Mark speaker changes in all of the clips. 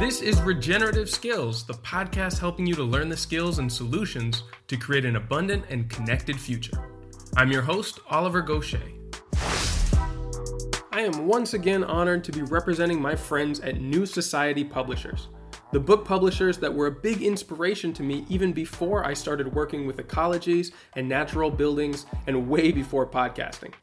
Speaker 1: This is Regenerative Skills, the podcast helping you to learn the skills and solutions to create an abundant and connected future. I'm your host, Oliver Goshey. I am once again honored to be representing my friends at New Society Publishers, the book publishers that were a big inspiration to me even before I started working with ecologies and natural buildings and way before podcasting.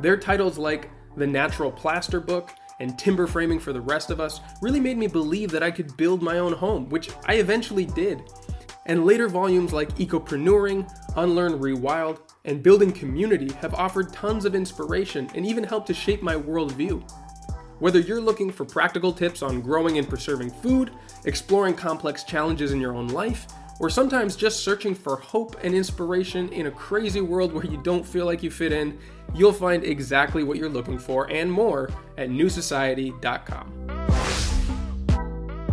Speaker 1: Their titles like The Natural Plaster Book and timber framing for the rest of us really made me believe that I could build my own home, which I eventually did. And later volumes like Ecopreneuring, Unlearn Rewild, and Building Community have offered tons of inspiration and even helped to shape my worldview. Whether you're looking for practical tips on growing and preserving food, exploring complex challenges in your own life, or sometimes just searching for hope and inspiration in a crazy world where you don't feel like you fit in, you'll find exactly what you're looking for and more at newsociety.com.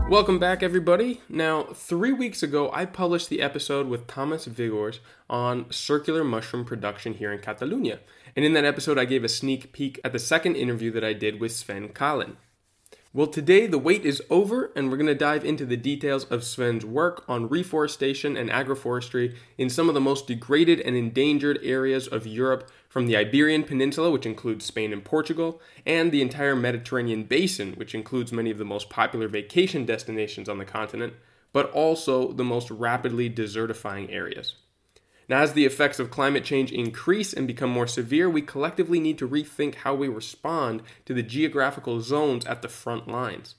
Speaker 1: Welcome back, everybody. Now, three weeks ago, I published the episode with Tomas Viguurs on circular mushroom production here in Catalonia. And in that episode, I gave a sneak peek at the second interview that I did with Sven Kallen. Well, today the wait is over, and we're going to dive into the details of Sven's work on reforestation and agroforestry in some of the most degraded and endangered areas of Europe, from the Iberian Peninsula, which includes Spain and Portugal, and the entire Mediterranean basin, which includes many of the most popular vacation destinations on the continent, but also the most rapidly desertifying areas. Now, as the effects of climate change increase and become more severe, we collectively need to rethink how we respond to the geographical zones at the front lines.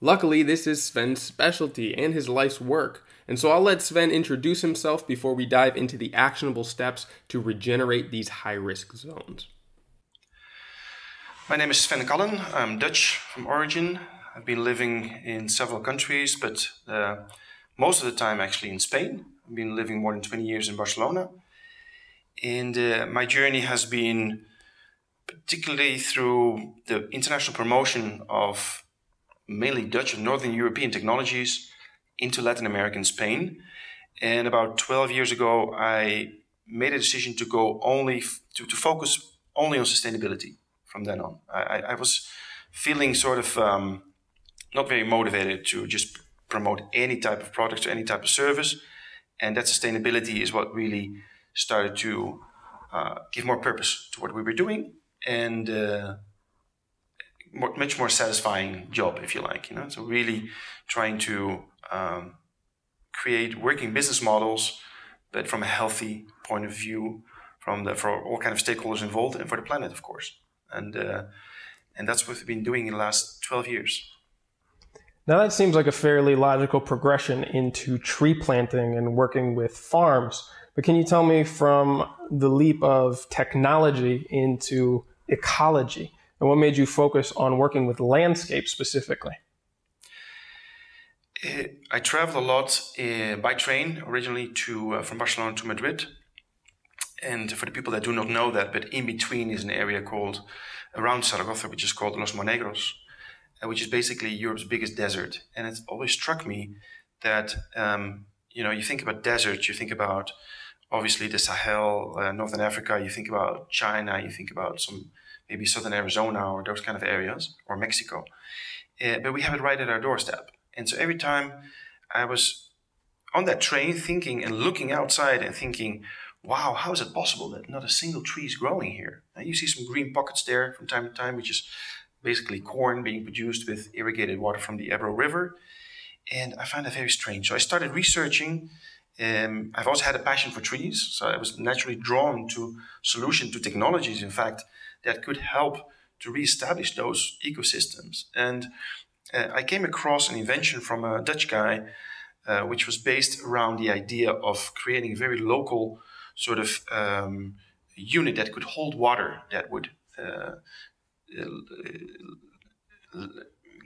Speaker 1: Luckily, this is Sven's specialty and his life's work, and so I'll let Sven introduce himself before we dive into the actionable steps to regenerate these high risk zones.
Speaker 2: My name is Sven Kallen. I'm Dutch from origin. I've been living in several countries, but uh, most of the time actually in Spain. I've been living more than 20 years in Barcelona. And uh, my journey has been particularly through the international promotion of mainly Dutch and Northern European technologies into Latin America and Spain. And about 12 years ago, I made a decision to go only f- to, to focus only on sustainability from then on. I, I was feeling sort of um, not very motivated to just promote any type of product or any type of service and that sustainability is what really started to uh, give more purpose to what we were doing and uh, more, much more satisfying job, if you like. You know, so really trying to um, create working business models, but from a healthy point of view, from the for all kind of stakeholders involved and for the planet, of course. And uh, and that's what we've been doing in the last twelve years.
Speaker 1: Now, that seems like a fairly logical progression into tree planting and working with farms. But can you tell me from the leap of technology into ecology and what made you focus on working with landscape specifically?
Speaker 2: Uh, I traveled a lot uh, by train originally to uh, from Barcelona to Madrid. And for the people that do not know that, but in between is an area called around Zaragoza, which is called Los Monegros, which is basically Europe's biggest desert. And it's always struck me that um, you know you think about deserts, you think about obviously the Sahel, uh, Northern Africa, you think about China, you think about some maybe southern Arizona or those kind of areas, or Mexico. Uh, but we have it right at our doorstep. And so every time I was on that train thinking and looking outside and thinking, wow, how is it possible that not a single tree is growing here? Now you see some green pockets there from time to time, which is basically corn being produced with irrigated water from the Ebro River. And I found that very strange. So I started researching. Um, I've also had a passion for trees, so I was naturally drawn to solution to technologies, in fact, that could help to reestablish those ecosystems. And uh, I came across an invention from a Dutch guy, uh, which was based around the idea of creating a very local sort of um, unit that could hold water that would uh,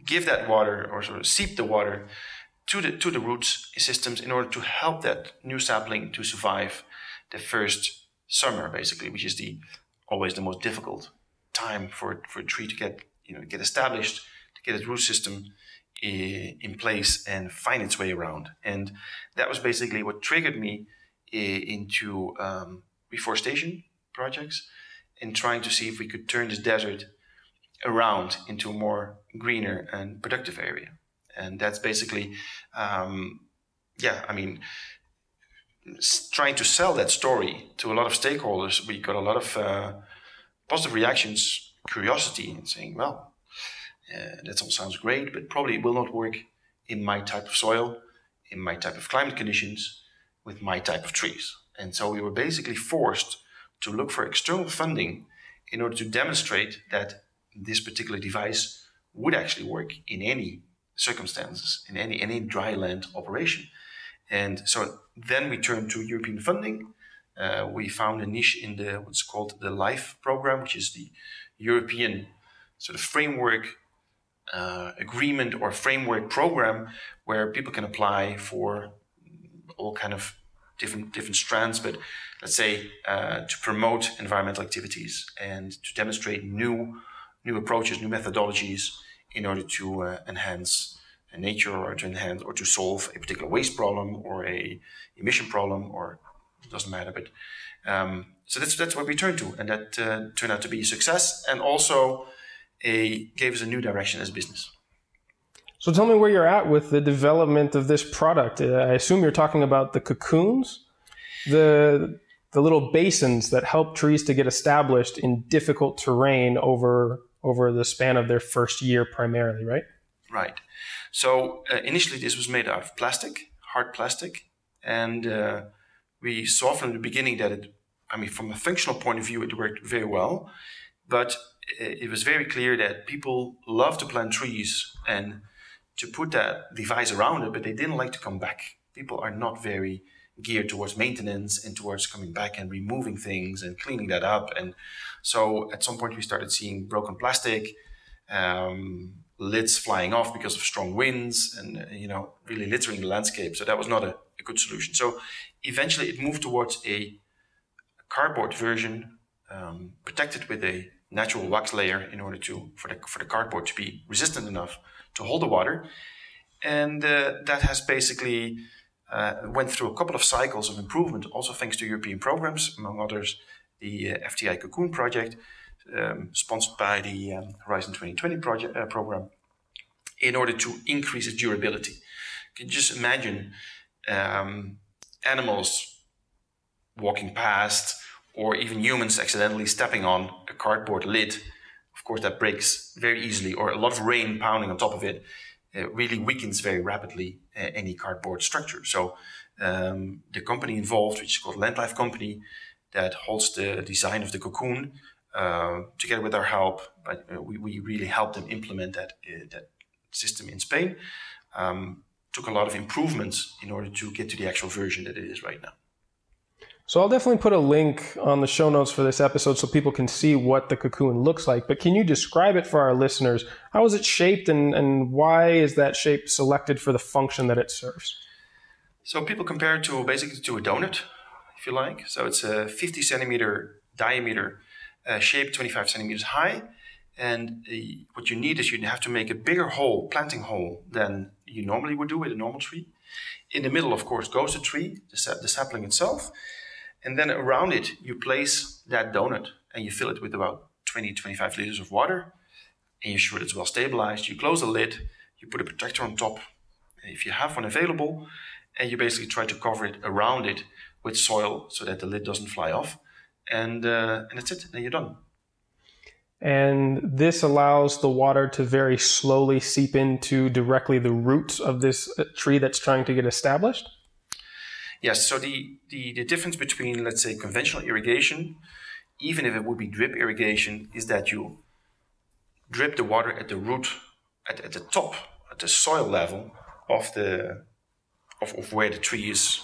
Speaker 2: give that water or sort of seep the water to the to the root systems in order to help that new sapling to survive the first summer, basically, which is the always the most difficult time for for a tree to get you know get established, to get its root system in place and find its way around. And that was basically what triggered me into um, reforestation projects and trying to see if we could turn this desert around into a more greener and productive area. and that's basically, um, yeah, I mean, trying to sell that story to a lot of stakeholders. We got a lot of uh, positive reactions, curiosity, and saying, well, uh, that all sounds great, but probably it will not work in my type of soil, in my type of climate conditions, with my type of trees. And so we were basically forced to look for external funding in order to demonstrate that this particular device would actually work in any circumstances, in any, any dry land operation. And so then we turned to European funding. Uh, we found a niche in the what's called the LIFE program, which is the European sort of framework uh, agreement or framework program where people can apply for all kind of different different strands, but let's say uh, to promote environmental activities and to demonstrate new new approaches, new methodologies in order to uh, enhance nature or to enhance or to solve a particular waste problem or a emission problem or it doesn't matter. But um, so that's that's what we turned to, and that uh, turned out to be a success, and also a gave us a new direction as business.
Speaker 1: So tell me where you're at with the development of this product. Uh, I assume you're talking about the cocoons, the the little basins that help trees to get established in difficult terrain over over the span of their first year primarily, right?
Speaker 2: Right. So uh, initially this was made out of plastic, hard plastic, and uh, we saw from the beginning that it I mean from a functional point of view it worked very well, but it was very clear that people love to plant trees and to put that device around it, but they didn't like to come back. People are not very geared towards maintenance and towards coming back and removing things and cleaning that up. And so at some point we started seeing broken plastic, um, lids flying off because of strong winds and, you know, really littering the landscape. So that was not a, a good solution. So eventually it moved towards a cardboard version, um, protected with a natural wax layer in order to for the for the cardboard to be resistant enough to hold the water, and uh, that has basically uh, went through a couple of cycles of improvement, also thanks to European programs, among others, the uh, FTI Cocoon project, um, sponsored by the um, Horizon 2020 project uh, program, in order to increase its durability. You can just imagine um, animals walking past or even humans accidentally stepping on a cardboard lid, of course, that breaks very easily, or a lot of rain pounding on top of it, it really weakens very rapidly uh, any cardboard structure. So um, the company involved, which is called Landlife Company, that holds the design of the cocoon, uh, together with our help, but uh, we, we really helped them implement that uh, that system in Spain. Um, took a lot of improvements in order to get to the actual version that it is right now.
Speaker 1: So I'll definitely put a link on the show notes for this episode so people can see what the cocoon looks like. But can you describe it for our listeners? How is it shaped and, and why is that shape selected for the function that it serves?
Speaker 2: So people compare it to basically to a donut, if you like. So it's a 50 centimeter diameter, uh, shape 25 centimeters high. And uh, what you need is you have to make a bigger hole, planting hole, than you normally would do with a normal tree. In the middle, of course, goes the tree, the, the sapling itself. And then around it, you place that donut and you fill it with about 20, 25 liters of water. And you're sure it's well stabilized. You close the lid, you put a protector on top, if you have one available, and you basically try to cover it around it with soil so that the lid doesn't fly off. And, uh, and that's it, and you're done.
Speaker 1: And this allows the water to very slowly seep into directly the roots of this uh, tree that's trying to get established?
Speaker 2: Yes, so the, the, the difference between, let's say, conventional irrigation, even if it would be drip irrigation, is that you drip the water at the root, at, at the top, at the soil level of the of, of where the tree is,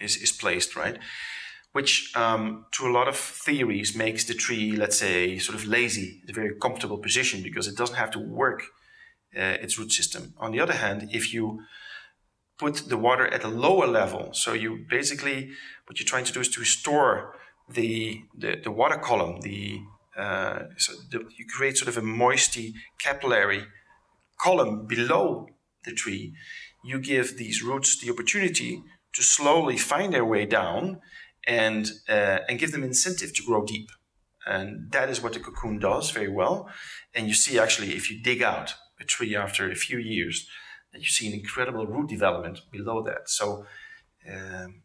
Speaker 2: is, is placed, right? Which, um, to a lot of theories, makes the tree, let's say, sort of lazy, a very comfortable position because it doesn't have to work uh, its root system. On the other hand, if you put the water at a lower level. So you basically, what you're trying to do is to restore the, the, the water column, the, uh, so the, you create sort of a moisty capillary column below the tree. You give these roots the opportunity to slowly find their way down and, uh, and give them incentive to grow deep. And that is what the cocoon does very well. And you see actually, if you dig out a tree after a few years, that you see an incredible root development below that. So, um,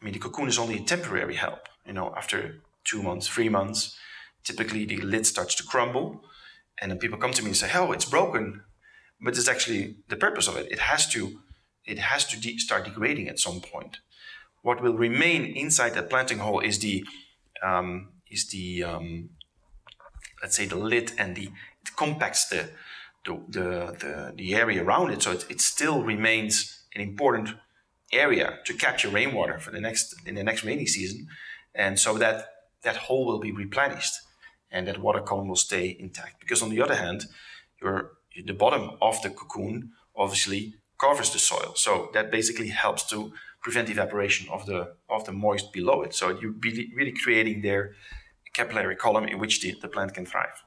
Speaker 2: I mean, the cocoon is only a temporary help. You know, after two months, three months, typically the lid starts to crumble, and then people come to me and say, "Oh, it's broken," but it's actually the purpose of it. It has to, it has to de- start degrading at some point. What will remain inside that planting hole is the, um, is the, um, let's say the lid and the it compacts the the, the, the, the area around it. So it, it still remains an important area to capture rainwater for the next in the next rainy season. And so that that hole will be replenished and that water column will stay intact. Because on the other hand, your the bottom of the cocoon obviously covers the soil. So that basically helps to prevent evaporation of the of the moist below it. So you're really, really creating a capillary column in which the, the plant can thrive.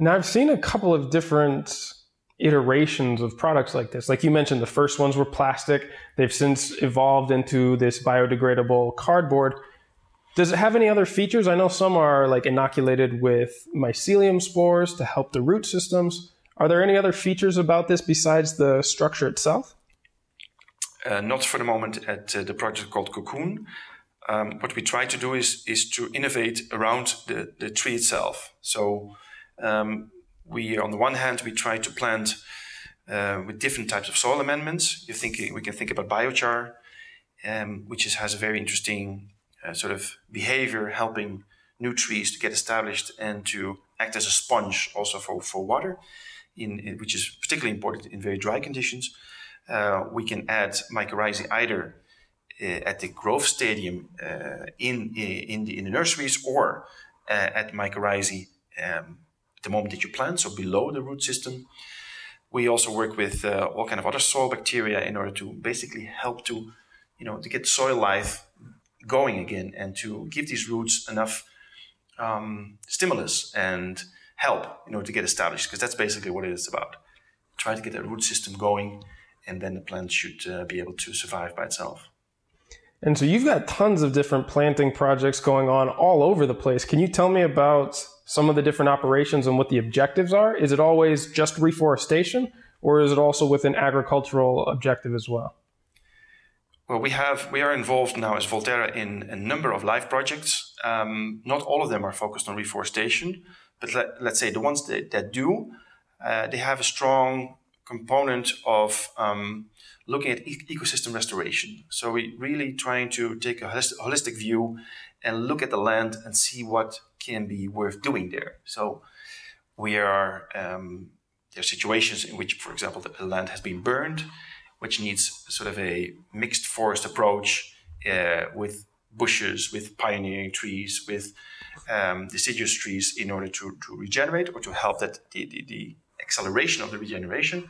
Speaker 1: Now, I've seen a couple of different iterations of products like this. Like you mentioned, the first ones were plastic. They've since evolved into this biodegradable cardboard. Does it have any other features? I know some are like inoculated with mycelium spores to help the root systems. Are there any other features about this besides the structure itself?
Speaker 2: Uh, not for the moment at uh, the project called Cocoon. Um, what we try to do is is to innovate around the, the tree itself. So um, we, on the one hand, we try to plant uh, with different types of soil amendments. You think we can think about biochar, um, which is, has a very interesting uh, sort of behavior, helping new trees to get established and to act as a sponge also for, for water, in, in which is particularly important in very dry conditions. Uh, we can add mycorrhizae either uh, at the growth stadium uh, in, in, the, in the nurseries or uh, at mycorrhizae um, the moment that you plant, so below the root system. We also work with uh, all kind of other soil bacteria in order to basically help to, you know, to get soil life going again and to give these roots enough um, stimulus and help in order to get established because that's basically what it is about. Try to get that root system going, and then the plant should uh, be able to survive by itself.
Speaker 1: And so you've got tons of different planting projects going on all over the place. Can you tell me about some of the different operations and what the objectives are? Is it always just reforestation, or is it also with an agricultural objective as well?
Speaker 2: Well, we have we are involved now as Volterra in a number of LIFE projects. Um, not all of them are focused on reforestation, but let, us say the ones that, that do, uh, they have a strong component of um, looking at e- ecosystem restoration. So we're really trying to take a holistic view and look at the land and see what can be worth doing there. So we are um, there are situations in which, for example, the land has been burned, which needs sort of a mixed forest approach uh, with bushes, with pioneering trees, with um, deciduous trees in order to, to regenerate or to help that the, the, the acceleration of the regeneration.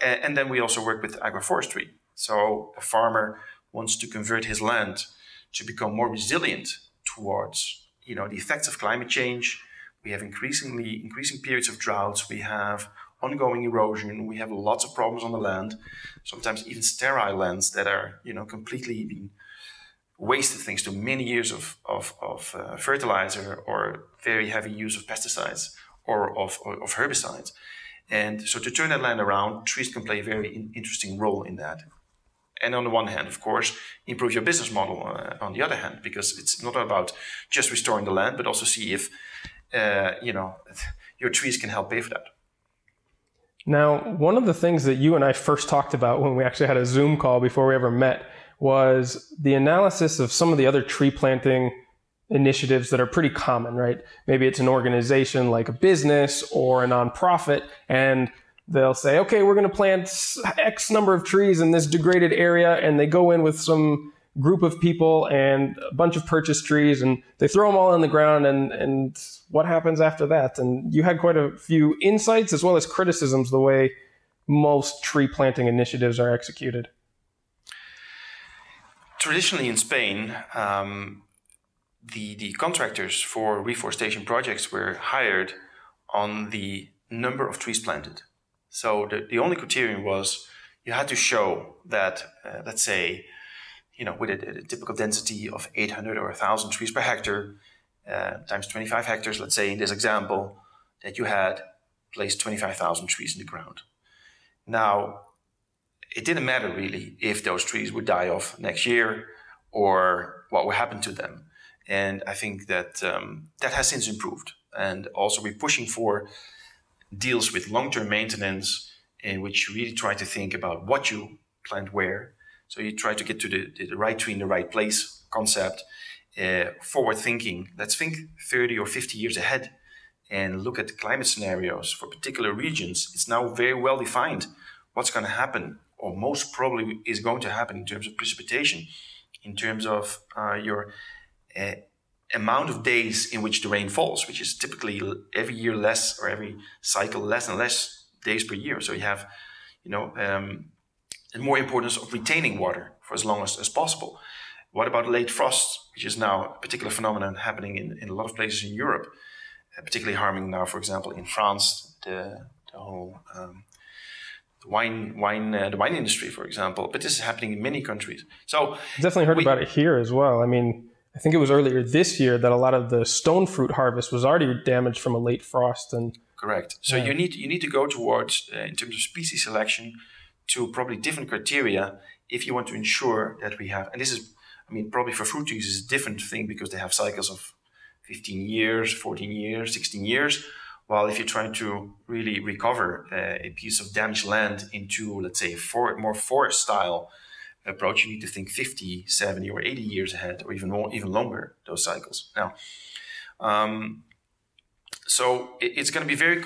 Speaker 2: And, and then we also work with agroforestry. So a farmer wants to convert his land to become more resilient towards you know the effects of climate change. We have increasingly increasing periods of droughts. We have ongoing erosion. We have lots of problems on the land. Sometimes even sterile lands that are you know completely being wasted thanks to many years of of, of uh, fertilizer or very heavy use of pesticides or of, of herbicides. And so to turn that land around, trees can play a very in- interesting role in that and on the one hand, of course, improve your business model uh, on the other hand, because it's not about just restoring the land, but also see if uh, you know your trees can help pay for that.
Speaker 1: Now, one of the things that you and I first talked about when we actually had a Zoom call before we ever met was the analysis of some of the other tree planting initiatives that are pretty common, right? Maybe it's an organization like a business or a nonprofit, and they'll say, okay, we're going to plant X number of trees in this degraded area, and they go in with some group of people and a bunch of purchased trees, and they throw them all in the ground, and and what happens after that? And you had quite a few insights as well as criticisms the way most tree planting initiatives are executed.
Speaker 2: Traditionally in Spain, um, the the contractors for reforestation projects were hired on the number of trees planted. So the, the only criterion was you had to show that, uh, let's say, you know, with a, a, typical density of 800 or 1,000 trees per hectare, uh, times 25 hectares, let's say in this example, that you had placed 25,000 trees in the ground. Now, it didn't matter really if those trees would die off next year or what would happen to them. And I think that um, that has since improved. And also, we're pushing for deals with long term maintenance in which you really try to think about what you plant where. So you try to get to the, the right tree in the right place concept, uh, forward thinking. Let's think 30 or 50 years ahead and look at climate scenarios for particular regions. It's now very well defined what's going to happen, or most probably is going to happen in terms of precipitation, in terms of uh, your uh, amount of days in which the rain falls, which is typically every year less or every cycle less and less days per year. So you have, you know, um, more importance of retaining water for as long as, as possible. What about late frost, which is now a particular phenomenon happening in, in a lot of places in Europe, uh, particularly harming now, for example, in France, the, the whole um, the wine wine uh, the wine industry, for example. But this is happening in many countries. So
Speaker 1: definitely heard we, about it here as well. I mean, I think it was earlier this year that a lot of the stone fruit harvest was already damaged from a late frost and
Speaker 2: correct so yeah. you need you need to go towards uh, in terms of species selection to probably different criteria if you want to ensure that we have and this is i mean probably for fruit trees is a different thing because they have cycles of 15 years 14 years 16 years while if you're trying to really recover uh, a piece of damaged land into let's say for, more forest style approach, you need to think 50, 70, or 80 years ahead, or even more, even longer, those cycles. Now, um, so it, it's going to be very,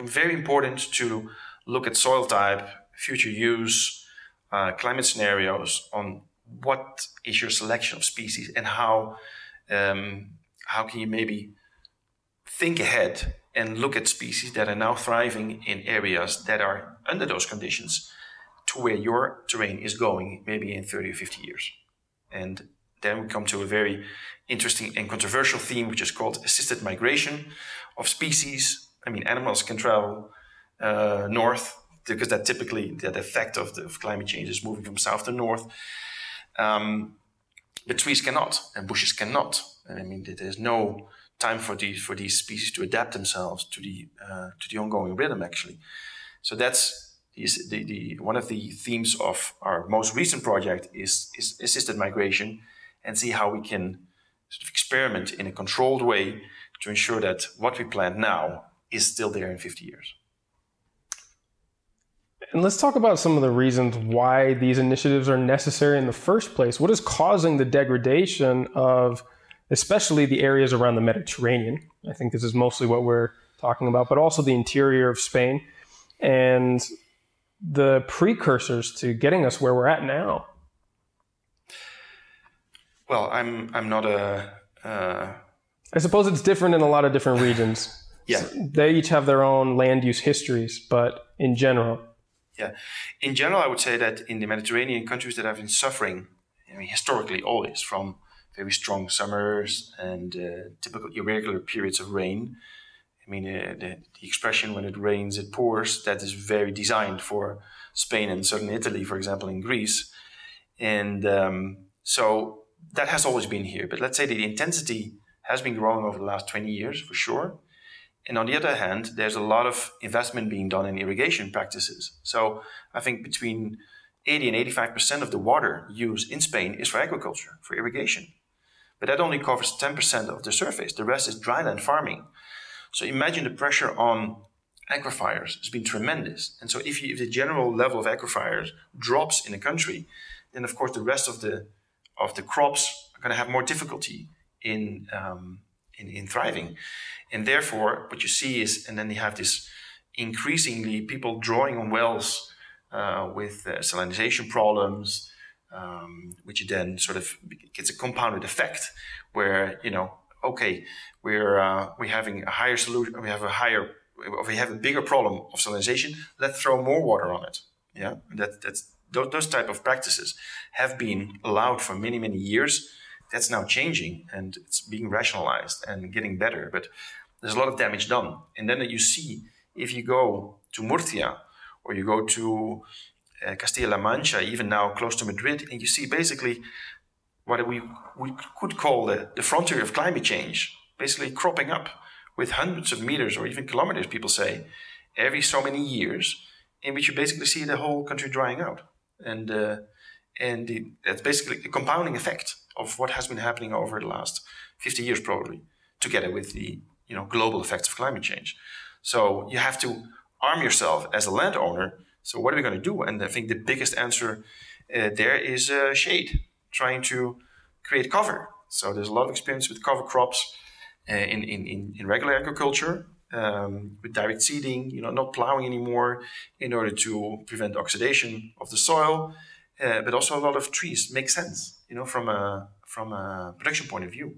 Speaker 2: very important to look at soil type, future use, uh, climate scenarios on what is your selection of species and how um, how can you maybe think ahead and look at species that are now thriving in areas that are under those conditions to where your terrain is going maybe in 30 or 50 years. And then we come to a very interesting and controversial theme, which is called assisted migration of species. I mean, animals can travel uh, north because that typically that effect of, the, of climate change is moving from south to north. Um, but trees cannot, and bushes cannot. And I mean, there's no time for these for these species to adapt themselves to the uh, to the ongoing rhythm. Actually, so that's is the, the one of the themes of our most recent project is, is assisted migration and see how we can sort of experiment in a controlled way to ensure that what we plant now is still there in 50 years.
Speaker 1: And let's talk about some of the reasons why these initiatives are necessary in the first place. What is causing the degradation of especially the areas around the Mediterranean? I think this is mostly what we're talking about, but also the interior of Spain. And the precursors to getting us where we're at now?
Speaker 2: Well, I'm I'm not a. Uh...
Speaker 1: I suppose it's different in a lot of different regions.
Speaker 2: yeah,
Speaker 1: they each have their own land use histories, but in general.
Speaker 2: Yeah, in general, I would say that in the Mediterranean countries that have been suffering, I mean, historically always from very strong summers and uh, typical irregular periods of rain, I mean, uh, the, the, expression when it rains, it pours, that is very designed for Spain and southern Italy, for example, in Greece. And um, so that has always been here. But let's say the intensity has been growing over the last 20 years for sure. And on the other hand, there's a lot of investment being done in irrigation practices. So I think between 80 and 85% of the water used in Spain is for agriculture, for irrigation. But that only covers 10% of the surface. The rest is dryland farming. So imagine the pressure on aquifers has been tremendous. And so if, you, if the general level of aquifers drops in a country, then of course the rest of the of the crops are going to have more difficulty in, um, in in thriving. And therefore, what you see is, and then you have this increasingly people drawing on wells uh, with uh, salinization problems, um, which then sort of gets a compounded effect where you know okay, we're uh, we're having a higher solution, we have a higher, we have a bigger problem of salinization. Let's throw more water on it. Yeah, that that's those, those type of practices have been allowed for many many years. That's now changing and it's being rationalized and getting better. But there's a lot of damage done. And then you see if you go to Murcia or you go to uh, Castilla-La Mancha, even now close to Madrid, and you see basically what we, we could call the, the frontier of climate change, basically cropping up with hundreds of meters or even kilometers, people say, every so many years, in which you basically see the whole country drying out. and uh, and the, that's basically a compounding effect of what has been happening over the last 50 years, probably, together with the you know global effects of climate change. So you have to arm yourself as a landowner. So what are we going to do? And I think the biggest answer uh, there is uh, shade, trying to create cover. So there's a lot of experience with cover crops uh, in, in, in regular agriculture. Um, with direct seeding, you know, not plowing anymore in order to prevent oxidation of the soil, uh, but also a lot of trees make sense, you know, from a from a production point of view.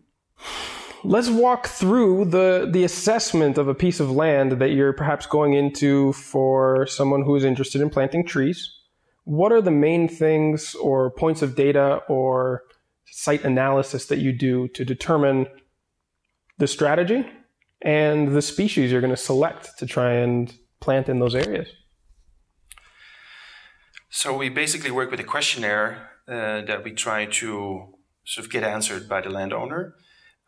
Speaker 1: Let's walk through the the assessment of a piece of land that you're perhaps going into for someone who is interested in planting trees. What are the main things or points of data or site analysis that you do to determine the strategy and the species you're going to select to try and plant in those areas?
Speaker 2: So we basically work with a questionnaire uh, that we try to sort of get answered by the landowner.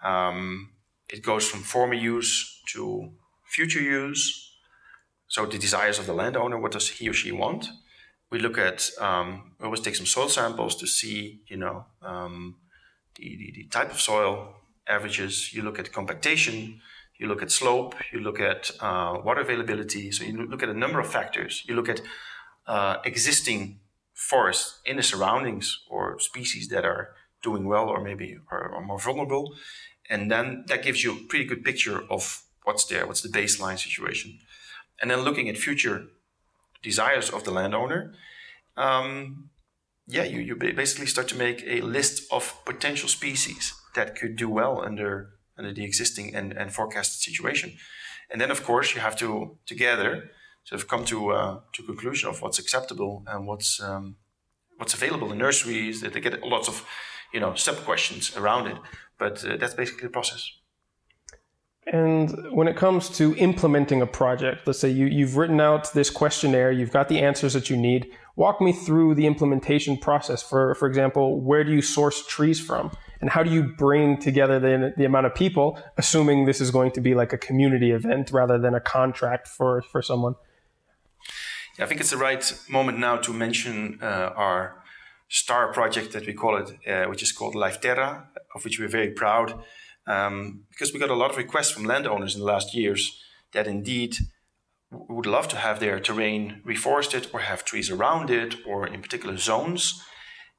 Speaker 2: Um, it goes from former use to future use. So the desires of the landowner, what does he or she want? We look at, um, we always take some soil samples to see, you know, um, the, the, the, type of soil averages. You look at compactation, you look at slope, you look at uh, water availability. So you look at a number of factors. You look at uh, existing forests in the surroundings or species that are doing well or maybe are, are more vulnerable. And then that gives you a pretty good picture of what's there, what's the baseline situation. And then looking at future desires of the landowner, um, yeah, you, you basically start to make a list of potential species that could do well under under the existing and, and forecasted situation. And then, of course, you have to together sort of come to uh, to conclusion of what's acceptable and what's um, what's available in nurseries. They get lots of you know sub questions around it, but uh, that's basically the process.
Speaker 1: And when it comes to implementing a project, let's say you, you've written out this questionnaire, you've got the answers that you need. Walk me through the implementation process. For, for example, where do you source trees from? And how do you bring together the, the amount of people, assuming this is going to be like a community event rather than a contract for, for someone?
Speaker 2: Yeah, I think it's the right moment now to mention uh, our star project that we call it, uh, which is called Life Terra, of which we're very proud, um, because we got a lot of requests from landowners in the last years that indeed would love to have their terrain reforested or have trees around it or in particular zones.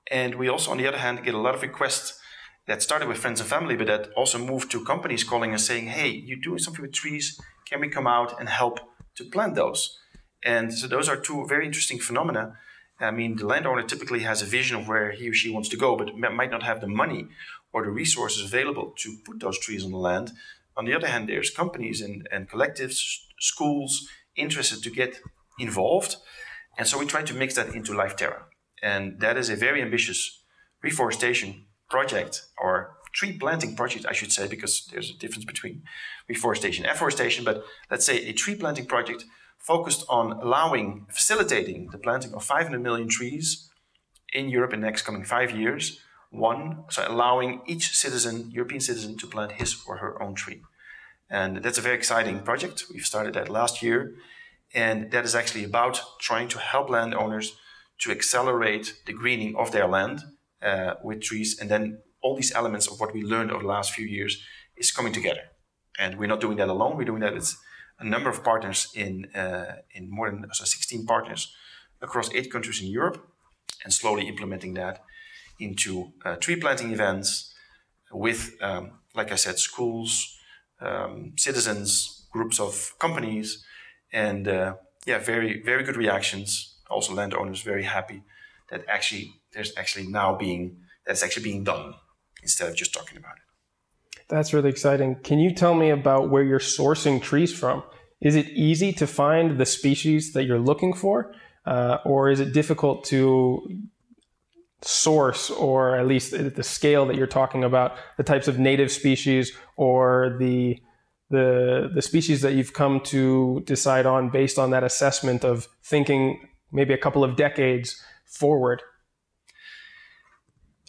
Speaker 2: And we also, on the other hand, get a lot of requests that started with friends and family, but that also moved to companies calling us saying, hey, you're doing something with trees. Can we come out and help to plant those? And so those are two very interesting phenomena. I mean, the landowner typically has a vision of where he or she wants to go, but might not have the money or the resources available to put those trees on the land. On the other hand, there's companies and, and collectives, schools interested to get involved. And so we try to mix that into Life Terra. And that is a very ambitious reforestation project or tree planting project, I should say, because there's a difference between reforestation and afforestation. But let's say a tree planting project focused on allowing, facilitating the planting of 500 million trees in Europe in the next coming five years. One, so allowing each citizen, European citizen, to plant his or her own tree. And that's a very exciting project. We've started that last year. And that is actually about trying to help landowners to accelerate the greening of their land uh, with trees. And then all these elements of what we learned over the last few years is coming together. And we're not doing that alone. We're doing that with a number of partners in, uh, in more than so 16 partners across eight countries in Europe and slowly implementing that into uh, tree planting events with, um, like I said, schools, um, citizens, groups of companies, and uh, yeah, very very good reactions. Also, landowners very happy that actually there's actually now being that's actually being done instead of just talking about it.
Speaker 1: That's really exciting. Can you tell me about where you're sourcing trees from? Is it easy to find the species that you're looking for, uh, or is it difficult to source, or at least at the scale that you're talking about, the types of native species or the the the species that you've come to decide on based on that assessment of thinking maybe a couple of decades forward?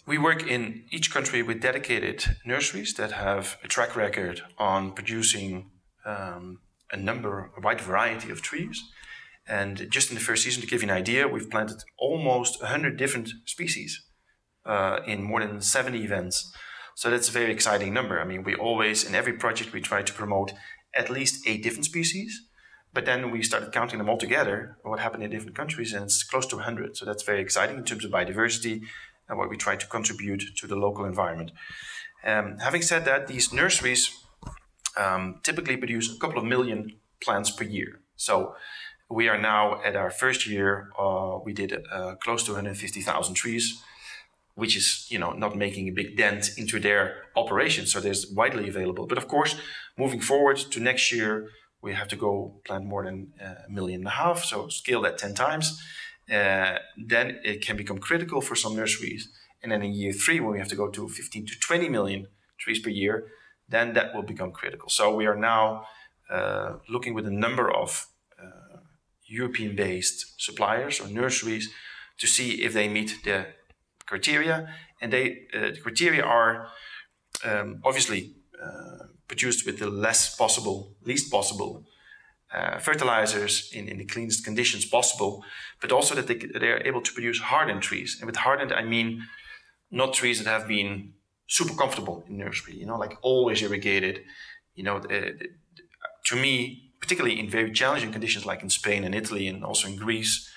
Speaker 2: We work in each country with dedicated nurseries that have a track record on producing um, a number, a wide variety of trees. And just in the first season, to give you an idea, we've planted almost 100 different species uh, in more than 70 events. So that's a very exciting number. I mean, we always, in every project, we try to promote at least eight different species. But then we started counting them all together, what happened in different countries, and it's close to 100. So that's very exciting in terms of biodiversity and what we try to contribute to the local environment. Um, having said that, these nurseries um, typically produce a couple of million plants per year. So we are now at our first year. Uh, we did uh, close to 150,000 trees, which is you know not making a big dent into their operation. So there's widely available. But of course, moving forward to next year, we have to go plant more than uh, a million and a half. So scale that 10 times. Uh, then it can become critical for some nurseries. And then in year three, when we have to go to 15 to 20 million trees per year, then that will become critical. So we are now uh, looking with a number of European based suppliers or nurseries to see if they meet the criteria. And they, uh, the criteria are um, obviously uh, produced with the less possible, least possible uh, fertilizers in, in the cleanest conditions possible, but also that they, they are able to produce hardened trees. And with hardened, I mean not trees that have been super comfortable in nursery, you know, like always irrigated. You know, to me, particularly in very challenging conditions like in Spain and Italy and also in Greece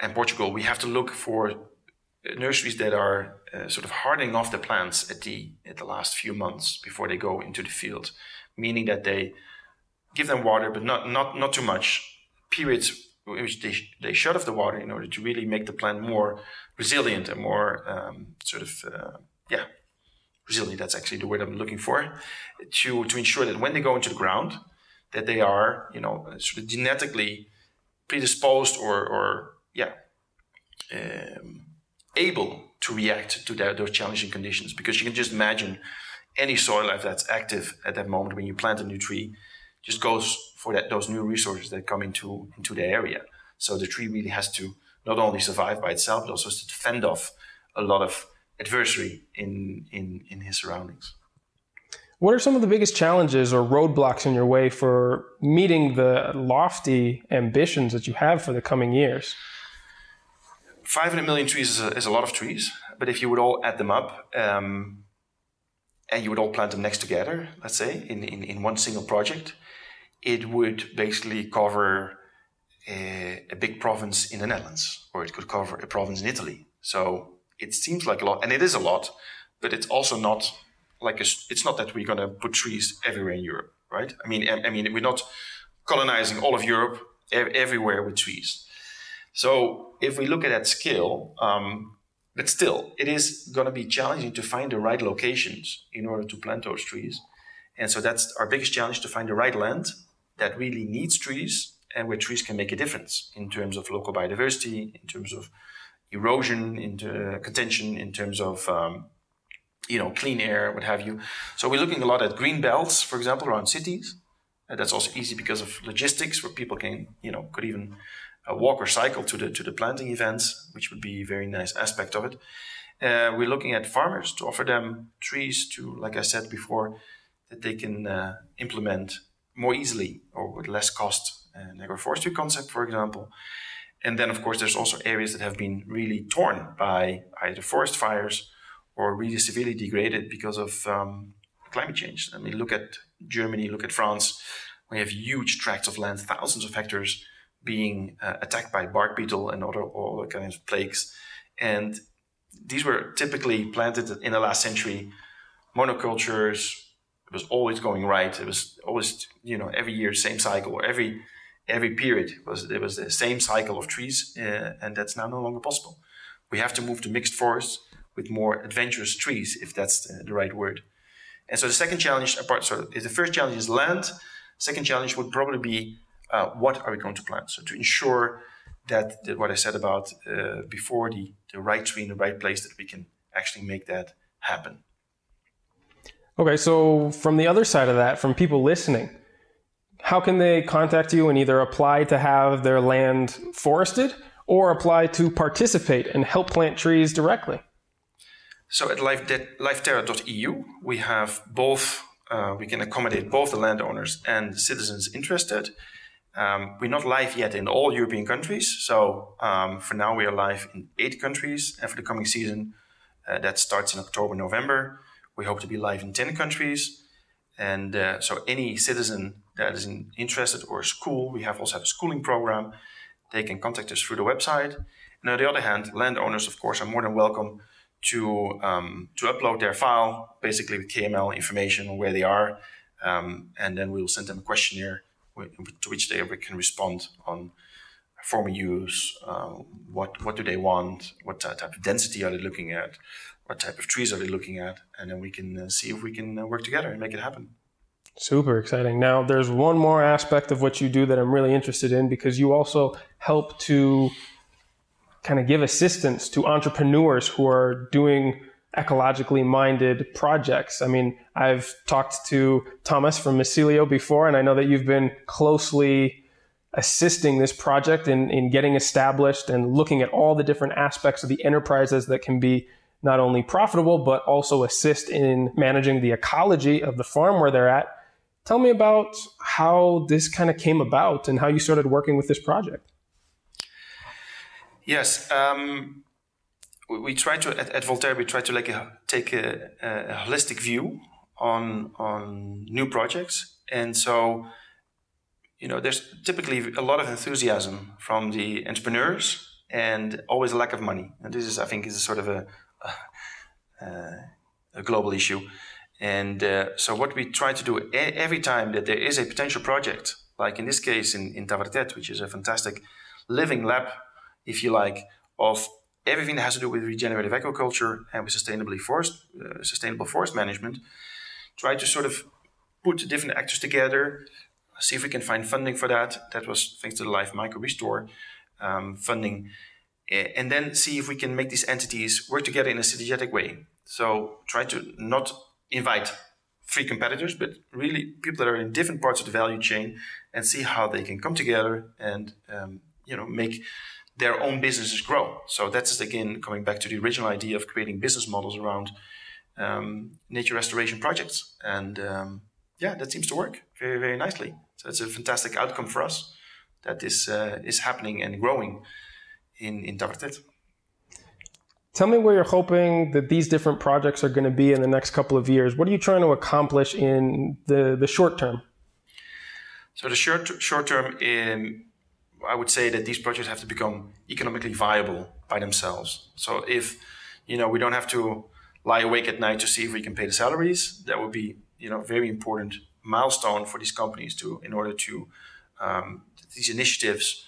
Speaker 2: and Portugal, we have to look for nurseries that are uh, sort of hardening off the plants at the at the last few months before they go into the field, meaning that they give them water, but not not not too much. Periods in which they they shut off the water in order to really make the plant more resilient and more um, sort of uh, yeah resilient. That's actually the word I'm looking for. To to ensure that when they go into the ground, that they are you know sort of genetically predisposed or or yeah. Um, able to react to those challenging conditions because you can just imagine any soil life that's active at that moment when you plant a new tree just goes for that those new resources that come into into the area so the tree really has to not only survive by itself but also to fend off a lot of adversary in in in his surroundings
Speaker 1: what are some of the biggest challenges or roadblocks in your way for meeting the lofty ambitions that you have for the coming years
Speaker 2: 500 million trees is a, is a, lot of trees, but if you would all add them up um, and you would all plant them next together, let's say, in, in, in one single project, it would basically cover a, a, big province in the Netherlands, or it could cover a province in Italy. So it seems like a lot, and it is a lot, but it's also not like a, it's not that we're going to put trees everywhere in Europe, right? I mean, I, I mean, we're not colonizing all of Europe everywhere with trees. So if we look at that scale, um, but still, it is going to be challenging to find the right locations in order to plant those trees. And so that's our biggest challenge to find the right land that really needs trees and where trees can make a difference in terms of local biodiversity, in terms of erosion, into contention, in terms of um, you know clean air, what have you. So we're looking a lot at green belts, for example, around cities. And that's also easy because of logistics, where people can you know could even a walk or cycle to the to the planting events, which would be a very nice aspect of it. Uh, we're looking at farmers to offer them trees to, like I said before, that they can uh, implement more easily or with less cost. An agroforestry concept, for example. And then, of course, there's also areas that have been really torn by either forest fires or really severely degraded because of um, climate change. I mean, look at Germany, look at France. We have huge tracts of land, thousands of hectares being uh, attacked by bark beetle and other, other kinds of plagues. And these were typically planted in the last century, monocultures. It was always going right. It was always, you know, every year same cycle, or every every period was it was the same cycle of trees, uh, and that's now no longer possible. We have to move to mixed forests with more adventurous trees, if that's the, the right word. And so the second challenge, apart, so the first challenge is land. Second challenge would probably be uh, what are we going to plant? So to ensure that, that what I said about uh, before the, the right tree in the right place, that we can actually make that happen.
Speaker 1: Okay, so from the other side of that, from people listening, how can they contact you and either apply to have their land forested or apply to participate and help plant trees directly?
Speaker 2: So at lifeterra.eu, we have both, uh, we can accommodate both the landowners and citizens interested Um, we're not live yet in all European countries. So um, for now, we are live in eight countries. And for the coming season, uh, that starts in October, November, we hope to be live in 10 countries. And uh, so any citizen that is in, interested or school, we have also have a schooling program. They can contact us through the website. And on the other hand, landowners, of course, are more than welcome to um, to upload their file, basically with KML information on where they are, um, and then we will send them a questionnaire to which they can respond on former use, uh, what what do they want, what type of density are they looking at, what type of trees are they looking at, and then we can uh, see if we can uh, work together and make it happen.
Speaker 1: Super exciting. Now, there's one more aspect of what you do that I'm really interested in because you also help to kind of give assistance to entrepreneurs who are doing ecologically minded projects. I mean, I've talked to Tomas from Mycelio before, and I know that you've been closely assisting this project in, in getting established and looking at all the different aspects of the enterprises that can be not only profitable, but also assist in managing the ecology of the farm where they're at. Tell me about how this kind of came about and how you started working with this project.
Speaker 2: Yes. Um, we, we, try to, at, at, Volterra, we try to like a, take a, a, holistic view on, on new projects. And so, you know, there's typically a lot of enthusiasm from the entrepreneurs and always a lack of money. And this is, I think, is a sort of a, a, a global issue. And uh, so, what we try to do every time that there is a potential project, like in this case in, in Tavertet, which is a fantastic living lab if you like, of everything that has to do with regenerative agriculture and with sustainably forest, uh, sustainable forest management. Try to sort of put different actors together, see if we can find funding for that. That was thanks to the Life Micro Restore um, funding, and then see if we can make these entities work together in a synergetic way. So try to not invite free competitors, but really people that are in different parts of the value chain, and see how they can come together and um, you know make their own businesses grow. So that's again coming back to the original idea of creating business models around um, nature restoration projects, and um, yeah, that seems to work very very nicely. So it's a fantastic outcome for us that this uh, is happening and growing in in Tavertet.
Speaker 1: Tell me where you're hoping that these different projects are going to be in the next couple of years. What are you trying to accomplish in the, the short term?
Speaker 2: So the short short term in I would say that these projects have to become economically viable by themselves. So if you know we don't have to lie awake at night to see if we can pay the salaries, that would be you know very important milestone for these companies to in order to um, these initiatives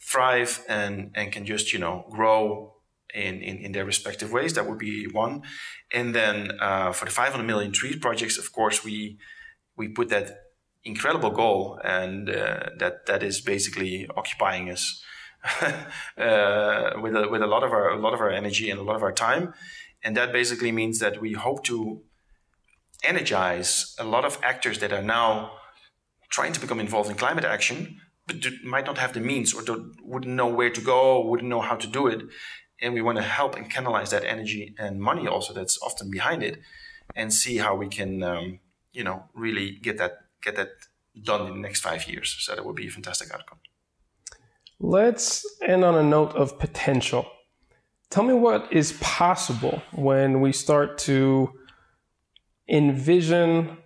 Speaker 2: thrive and and can just you know grow in, in, in their respective ways. That would be one. And then uh, for the 500 million trees projects, of course, we we put that incredible goal, and uh, that that is basically occupying us uh, with a, with a lot of our a lot of our energy and a lot of our time, and that basically means that we hope to energize a lot of actors that are now trying to become involved in climate action, but do, might not have the means or wouldn't know where to go, wouldn't know how to do it, and we want to help and canalize that energy and money also that's often behind it, and see how we can. Um, you know, really get that get that done in the next five years. So that would be a fantastic outcome.
Speaker 1: Let's end on a note of potential. Tell me what is possible when we start to envision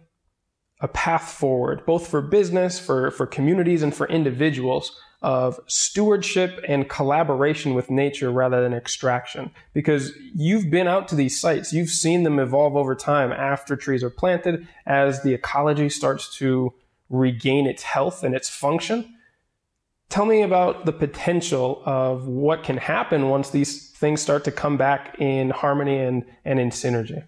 Speaker 1: a path forward, both for business, for, for communities, and for individuals of stewardship and collaboration with nature rather than extraction. Because you've been out to these sites, you've seen them evolve over time after trees are planted, as the ecology starts to regain its health and its function. Tell me about the potential of what can happen once these things start to come back in harmony and, and in synergy.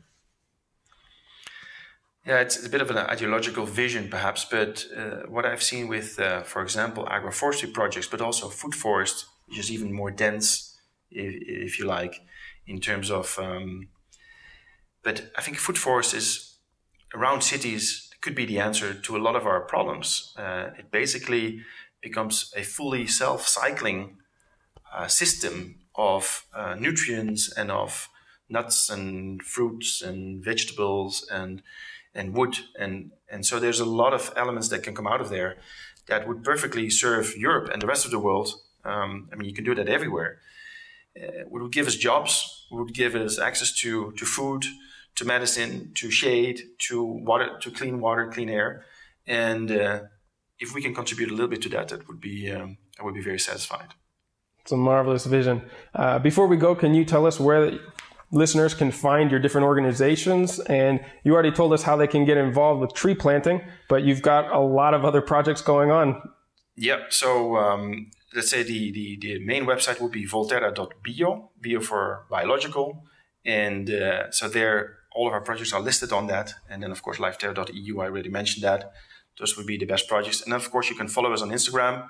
Speaker 2: Yeah, it's a bit of an ideological vision, perhaps, but uh, what I've seen with, uh, for example, agroforestry projects, but also food forest, which is even more dense, if, if you like, in terms of. Um, but I think food forest is around cities could be the answer to a lot of our problems. Uh, it basically becomes a fully self-cycling uh, system of uh, nutrients and of nuts and fruits and vegetables and and wood and and so there's a lot of elements that can come out of there that would perfectly serve Europe and the rest of the world. Um, I mean, you can do that everywhere. Uh, would give us jobs, it would give us access to, to food, to medicine, to shade, to water, to clean water, clean air. And uh, if we can contribute a little bit to that, that would be, um, I would be very satisfied.
Speaker 1: It's a marvelous vision. Uh, before we go, can you tell us where listeners can find your different organizations? And you already told us how they can get involved with tree planting, but you've got a lot of other projects going on.
Speaker 2: Yep. So um, let's say the, the, the, main website would be volterra.bio, bio for biological. And uh, so there, all of our projects are listed on that. And then, of course, lifeterra.eu, I already mentioned that. Those would be the best projects. And of course, you can follow us on Instagram.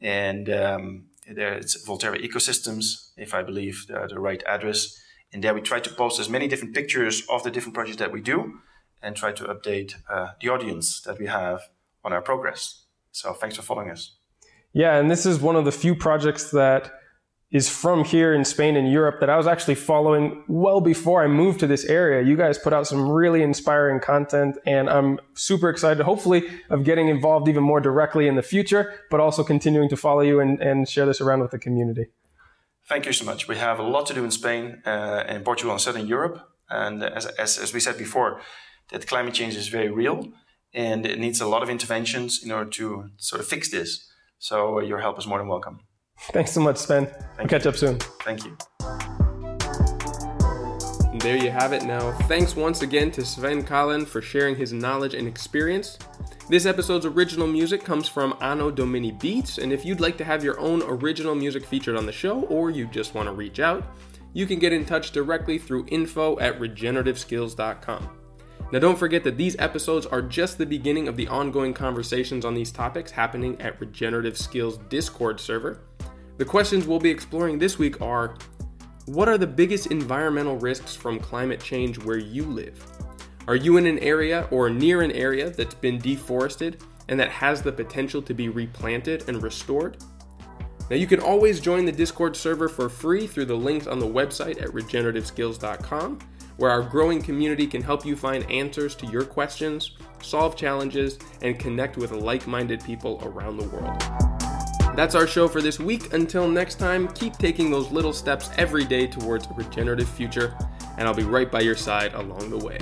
Speaker 2: And um, there it's Volterra Ecosystems, if I believe the, the right address. And there we try to post as many different pictures of the different projects that we do and try to update uh, the audience that we have on our progress. So thanks for following us.
Speaker 1: Yeah, and this is one of the few projects that is from here in Spain and Europe that I was actually following well before I moved to this area. You guys put out some really inspiring content, and I'm super excited, hopefully, of getting involved even more directly in the future, but also continuing to follow you and, and share this around with the community.
Speaker 2: Thank you so much. We have a lot to do in Spain, uh, in Portugal, and Southern Europe. And as, as, as we said before, that climate change is very real and it needs a lot of interventions in order to sort of fix this. So your help is more than welcome.
Speaker 1: Thanks so much, Sven. Thank we'll catch up soon.
Speaker 2: Thank you.
Speaker 1: And there you have it now. Thanks once again to Sven Kallen for sharing his knowledge and experience. This episode's original music comes from Anno Domini Beats, and if you'd like to have your own original music featured on the show, or you just want to reach out, you can get in touch directly through info at regenerativeskills.com. Now, don't forget that these episodes are just the beginning of the ongoing conversations on these topics happening at Regenerative Skills Discord server. The questions we'll be exploring this week are What are the biggest environmental risks from climate change where you live? Are you in an area or near an area that's been deforested and that has the potential to be replanted and restored? Now, you can always join the Discord server for free through the links on the website at regenerativeskills.com where our growing community can help you find answers to your questions, solve challenges, and connect with like minded people around the world. That's our show for this week. Until next time, keep taking those little steps every day towards a regenerative future, and I'll be right by your side along the way.